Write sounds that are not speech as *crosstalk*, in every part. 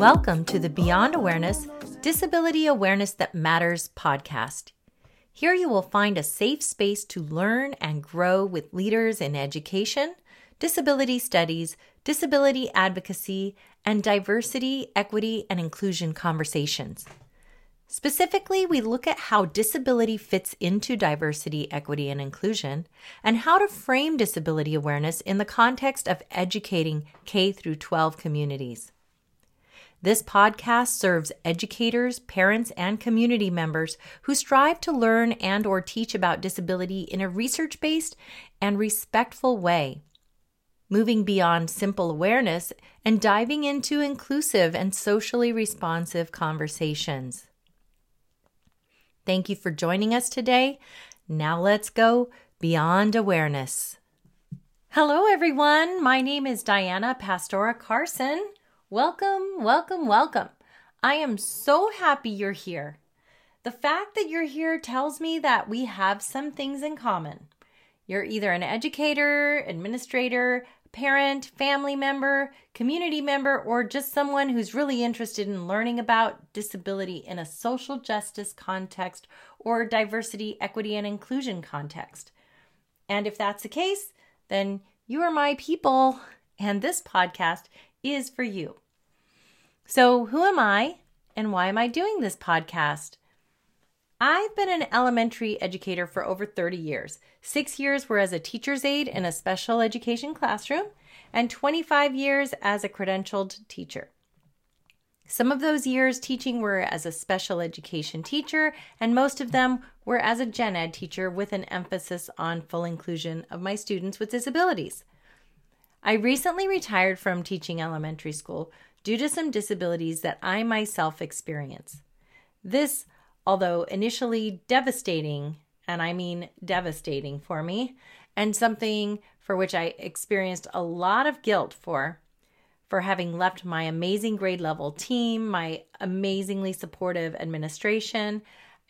Welcome to the Beyond Awareness Disability Awareness That Matters podcast. Here you will find a safe space to learn and grow with leaders in education, disability studies, disability advocacy, and diversity, equity, and inclusion conversations. Specifically, we look at how disability fits into diversity, equity, and inclusion, and how to frame disability awareness in the context of educating K through 12 communities. This podcast serves educators, parents, and community members who strive to learn and or teach about disability in a research-based and respectful way moving beyond simple awareness and diving into inclusive and socially responsive conversations. Thank you for joining us today. Now let's go beyond awareness. Hello, everyone. My name is Diana Pastora Carson. Welcome, welcome, welcome. I am so happy you're here. The fact that you're here tells me that we have some things in common. You're either an educator, administrator, parent, family member, community member, or just someone who's really interested in learning about disability in a social justice context or diversity, equity, and inclusion context. And if that's the case, then you are my people, and this podcast is for you. So, who am I, and why am I doing this podcast? I've been an elementary educator for over 30 years. Six years were as a teacher's aide in a special education classroom, and 25 years as a credentialed teacher. Some of those years teaching were as a special education teacher, and most of them were as a gen ed teacher with an emphasis on full inclusion of my students with disabilities. I recently retired from teaching elementary school due to some disabilities that I myself experience. This although initially devastating, and I mean devastating for me, and something for which I experienced a lot of guilt for, for having left my amazing grade level team, my amazingly supportive administration,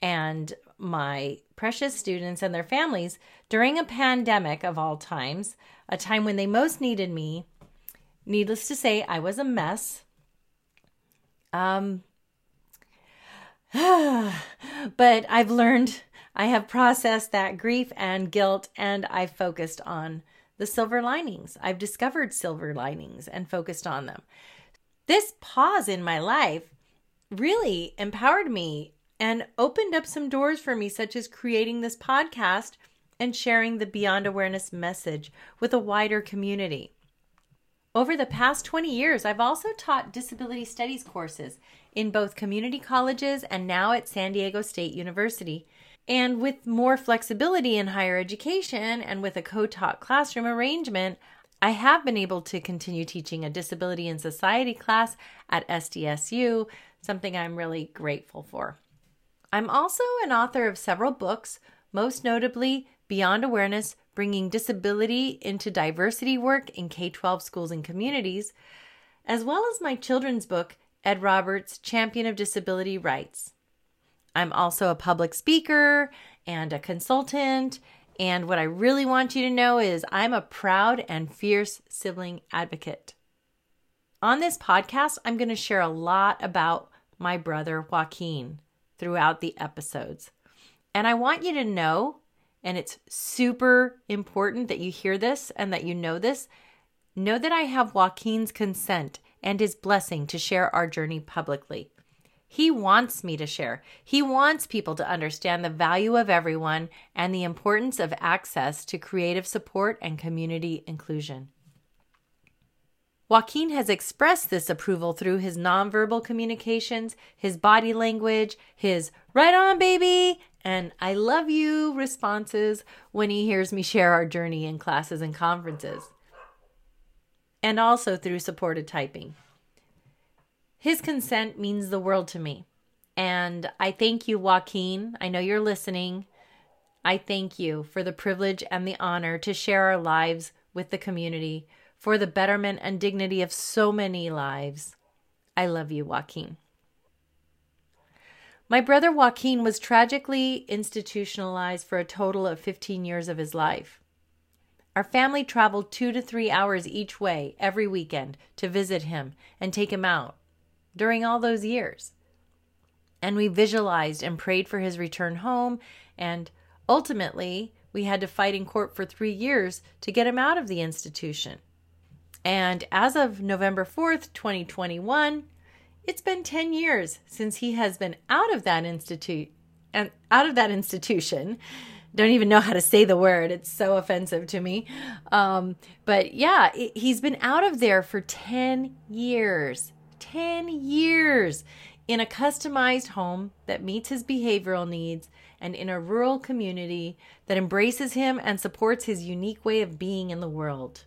and my precious students and their families during a pandemic of all times, a time when they most needed me. Needless to say, I was a mess. Um, *sighs* but I've learned, I have processed that grief and guilt, and I've focused on the silver linings. I've discovered silver linings and focused on them. This pause in my life really empowered me and opened up some doors for me, such as creating this podcast and sharing the Beyond Awareness message with a wider community. Over the past 20 years, I've also taught disability studies courses in both community colleges and now at San Diego State University. And with more flexibility in higher education and with a co taught classroom arrangement, I have been able to continue teaching a disability and society class at SDSU, something I'm really grateful for. I'm also an author of several books, most notably Beyond Awareness Bringing Disability into Diversity Work in K 12 Schools and Communities, as well as my children's book, Ed Roberts, Champion of Disability Rights. I'm also a public speaker and a consultant. And what I really want you to know is I'm a proud and fierce sibling advocate. On this podcast, I'm going to share a lot about my brother Joaquin throughout the episodes. And I want you to know, and it's super important that you hear this and that you know this, know that I have Joaquin's consent and his blessing to share our journey publicly. He wants me to share. He wants people to understand the value of everyone and the importance of access to creative support and community inclusion. Joaquin has expressed this approval through his nonverbal communications, his body language, his right on, baby, and I love you responses when he hears me share our journey in classes and conferences and also through supported typing. His consent means the world to me. And I thank you, Joaquin. I know you're listening. I thank you for the privilege and the honor to share our lives with the community for the betterment and dignity of so many lives. I love you, Joaquin. My brother Joaquin was tragically institutionalized for a total of 15 years of his life. Our family traveled two to three hours each way every weekend to visit him and take him out. during all those years. And we visualized and prayed for his return home. And ultimately, we had to fight in court for three years to get him out of the institution. And as of November 4th, 2021, it's been 10 years since he has been out of that institute and out of that institution. Don't even know how to say the word. It's so offensive to me. Um, but yeah, it, he's been out of there for 10 years. 10 years in a customized home that meets his behavioral needs and in a rural community that embraces him and supports his unique way of being in the world.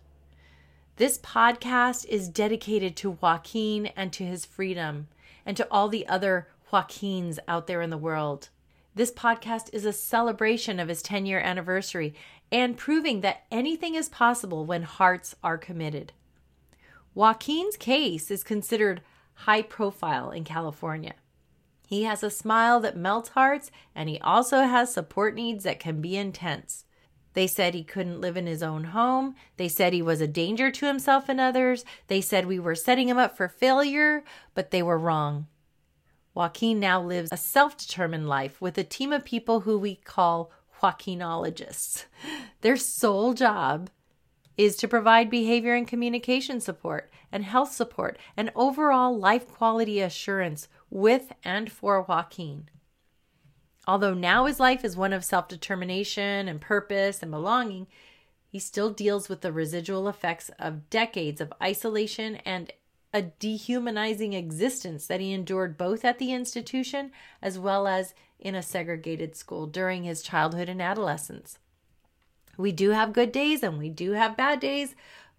This podcast is dedicated to Joaquin and to his freedom and to all the other Joaquins out there in the world. This podcast is a celebration of his 10 year anniversary and proving that anything is possible when hearts are committed. Joaquin's case is considered high profile in California. He has a smile that melts hearts, and he also has support needs that can be intense. They said he couldn't live in his own home. They said he was a danger to himself and others. They said we were setting him up for failure, but they were wrong. Joaquin now lives a self determined life with a team of people who we call Joaquinologists. *laughs* Their sole job is to provide behavior and communication support and health support and overall life quality assurance with and for Joaquin. Although now his life is one of self determination and purpose and belonging, he still deals with the residual effects of decades of isolation and a dehumanizing existence that he endured both at the institution as well as in a segregated school during his childhood and adolescence. We do have good days and we do have bad days,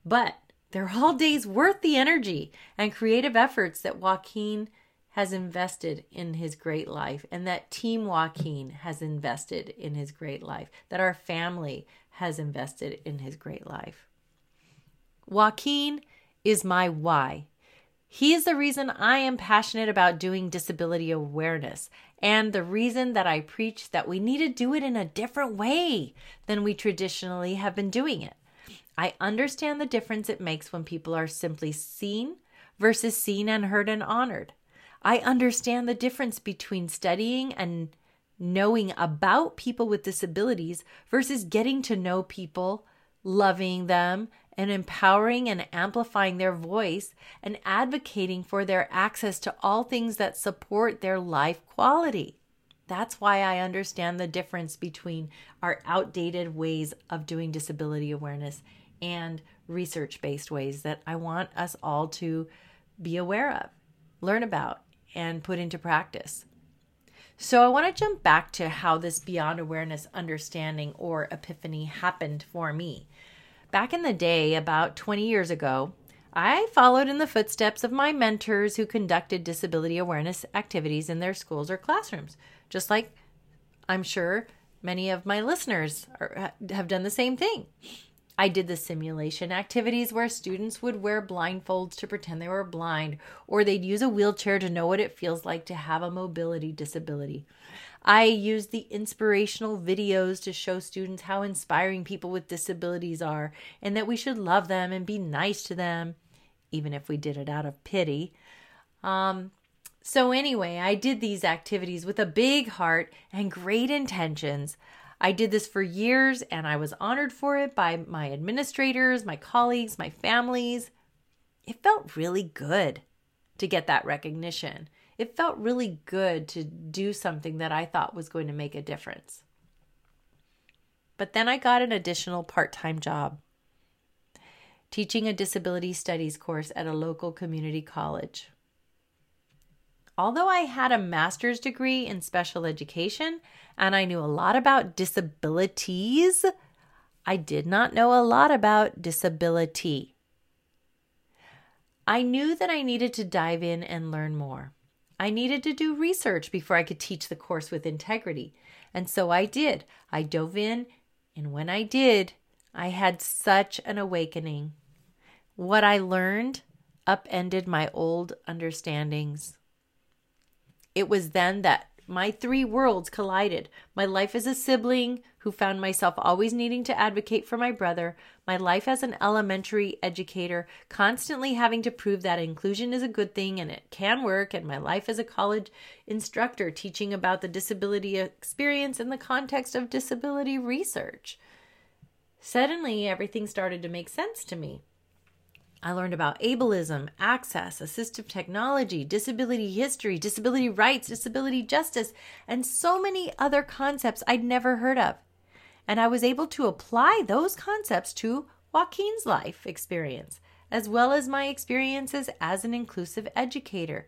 but they're all days worth the energy and creative efforts that Joaquin has invested in his great life and that Team Joaquin has invested in his great life, that our family has invested in his great life. Joaquin is my why. He is the reason I am passionate about doing disability awareness and the reason that I preach that we need to do it in a different way than we traditionally have been doing it. I understand the difference it makes when people are simply seen versus seen and heard and honored. I understand the difference between studying and knowing about people with disabilities versus getting to know people, loving them, and empowering and amplifying their voice and advocating for their access to all things that support their life quality. That's why I understand the difference between our outdated ways of doing disability awareness and research based ways that I want us all to be aware of, learn about, and put into practice. So, I want to jump back to how this beyond awareness understanding or epiphany happened for me. Back in the day, about 20 years ago, I followed in the footsteps of my mentors who conducted disability awareness activities in their schools or classrooms, just like I'm sure many of my listeners are, have done the same thing. I did the simulation activities where students would wear blindfolds to pretend they were blind, or they'd use a wheelchair to know what it feels like to have a mobility disability. I used the inspirational videos to show students how inspiring people with disabilities are and that we should love them and be nice to them, even if we did it out of pity. Um, so, anyway, I did these activities with a big heart and great intentions. I did this for years and I was honored for it by my administrators, my colleagues, my families. It felt really good to get that recognition. It felt really good to do something that I thought was going to make a difference. But then I got an additional part time job teaching a disability studies course at a local community college. Although I had a master's degree in special education and I knew a lot about disabilities, I did not know a lot about disability. I knew that I needed to dive in and learn more. I needed to do research before I could teach the course with integrity. And so I did. I dove in, and when I did, I had such an awakening. What I learned upended my old understandings. It was then that my three worlds collided my life as a sibling who found myself always needing to advocate for my brother, my life as an elementary educator, constantly having to prove that inclusion is a good thing and it can work, and my life as a college instructor teaching about the disability experience in the context of disability research. Suddenly, everything started to make sense to me. I learned about ableism, access, assistive technology, disability history, disability rights, disability justice, and so many other concepts I'd never heard of. And I was able to apply those concepts to Joaquin's life experience, as well as my experiences as an inclusive educator.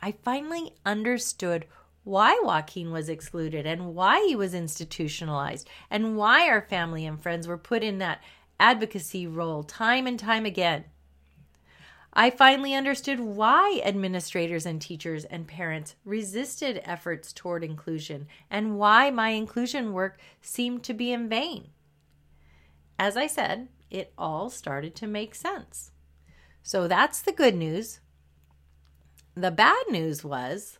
I finally understood why Joaquin was excluded and why he was institutionalized and why our family and friends were put in that advocacy role time and time again. I finally understood why administrators and teachers and parents resisted efforts toward inclusion and why my inclusion work seemed to be in vain. As I said, it all started to make sense. So that's the good news. The bad news was,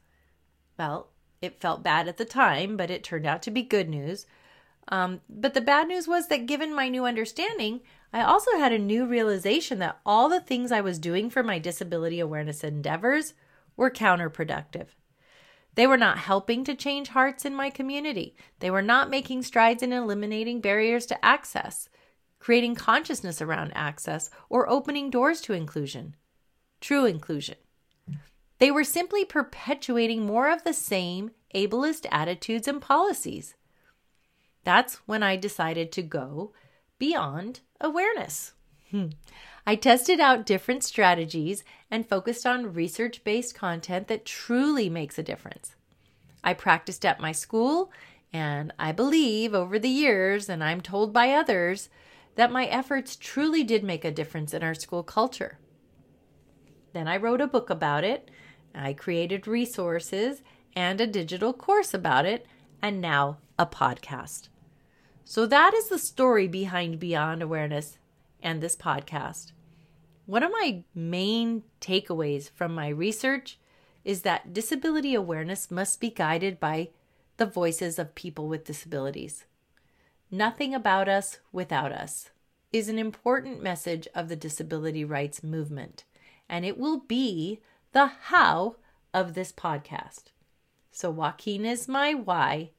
well, it felt bad at the time, but it turned out to be good news. Um, but the bad news was that given my new understanding, I also had a new realization that all the things I was doing for my disability awareness endeavors were counterproductive. They were not helping to change hearts in my community. They were not making strides in eliminating barriers to access, creating consciousness around access, or opening doors to inclusion. True inclusion. They were simply perpetuating more of the same ableist attitudes and policies. That's when I decided to go beyond awareness. Hmm. I tested out different strategies and focused on research based content that truly makes a difference. I practiced at my school, and I believe over the years, and I'm told by others, that my efforts truly did make a difference in our school culture. Then I wrote a book about it, I created resources and a digital course about it, and now a podcast. So that is the story behind Beyond Awareness and this podcast. One of my main takeaways from my research is that disability awareness must be guided by the voices of people with disabilities. Nothing about us without us is an important message of the disability rights movement, and it will be the how of this podcast. So, Joaquin is my why,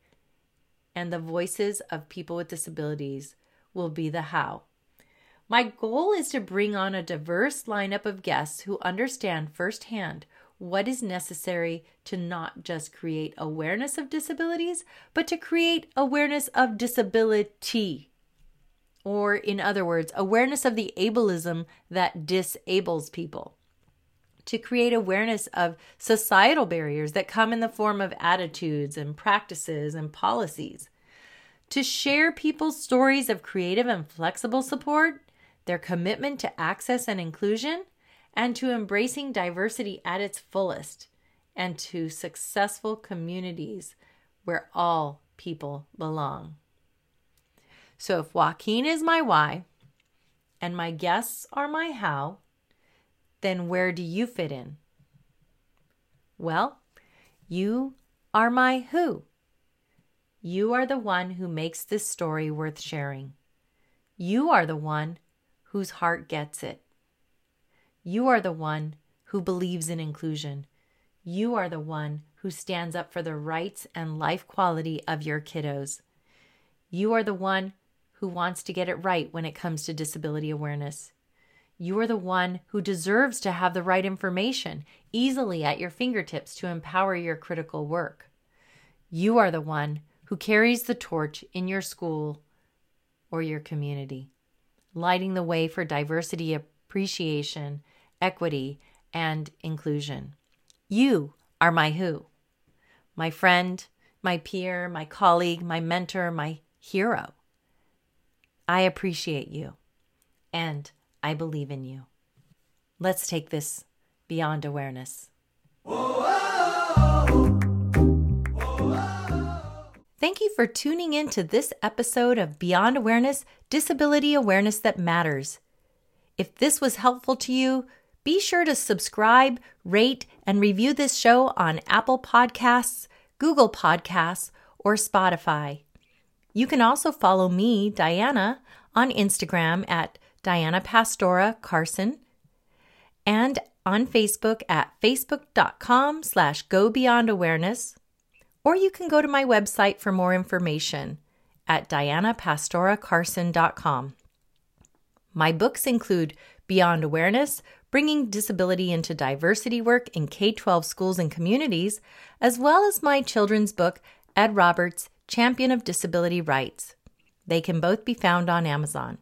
and the voices of people with disabilities will be the how. My goal is to bring on a diverse lineup of guests who understand firsthand what is necessary to not just create awareness of disabilities, but to create awareness of disability. Or, in other words, awareness of the ableism that disables people to create awareness of societal barriers that come in the form of attitudes and practices and policies, to share people's stories of creative and flexible support, their commitment to access and inclusion, and to embracing diversity at its fullest, and to successful communities where all people belong. So, if Joaquin is my why and my guests are my how, then where do you fit in? Well, you are my who. You are the one who makes this story worth sharing. You are the one whose heart gets it. You are the one who believes in inclusion. You are the one who stands up for the rights and life quality of your kiddos. You are the one who wants to get it right when it comes to disability awareness. You are the one who deserves to have the right information easily at your fingertips to empower your critical work. You are the one who carries the torch in your school or your community, lighting the way for diversity appreciation, equity, and inclusion. You are my who, my friend, my peer, my colleague, my mentor, my hero. I appreciate you. And I believe in you. Let's take this beyond awareness. Thank you for tuning in to this episode of Beyond Awareness Disability Awareness That Matters. If this was helpful to you, be sure to subscribe, rate, and review this show on Apple Podcasts, Google Podcasts, or Spotify. You can also follow me, Diana, on Instagram at Diana Pastora Carson and on Facebook at facebook.com slash go beyond awareness. Or you can go to my website for more information at dianapastoracarson.com. My books include Beyond Awareness, bringing disability into diversity work in K 12 schools and communities, as well as my children's book, Ed Roberts, Champion of Disability Rights. They can both be found on Amazon.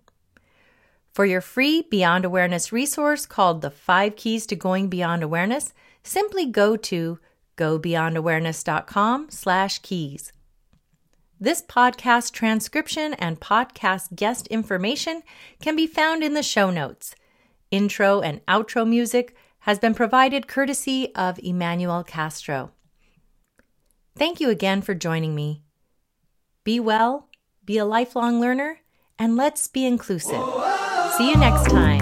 For your free Beyond Awareness resource called The Five Keys to Going Beyond Awareness, simply go to gobeyondawareness.com slash keys. This podcast transcription and podcast guest information can be found in the show notes. Intro and outro music has been provided courtesy of Emmanuel Castro. Thank you again for joining me. Be well, be a lifelong learner, and let's be inclusive. See you next time.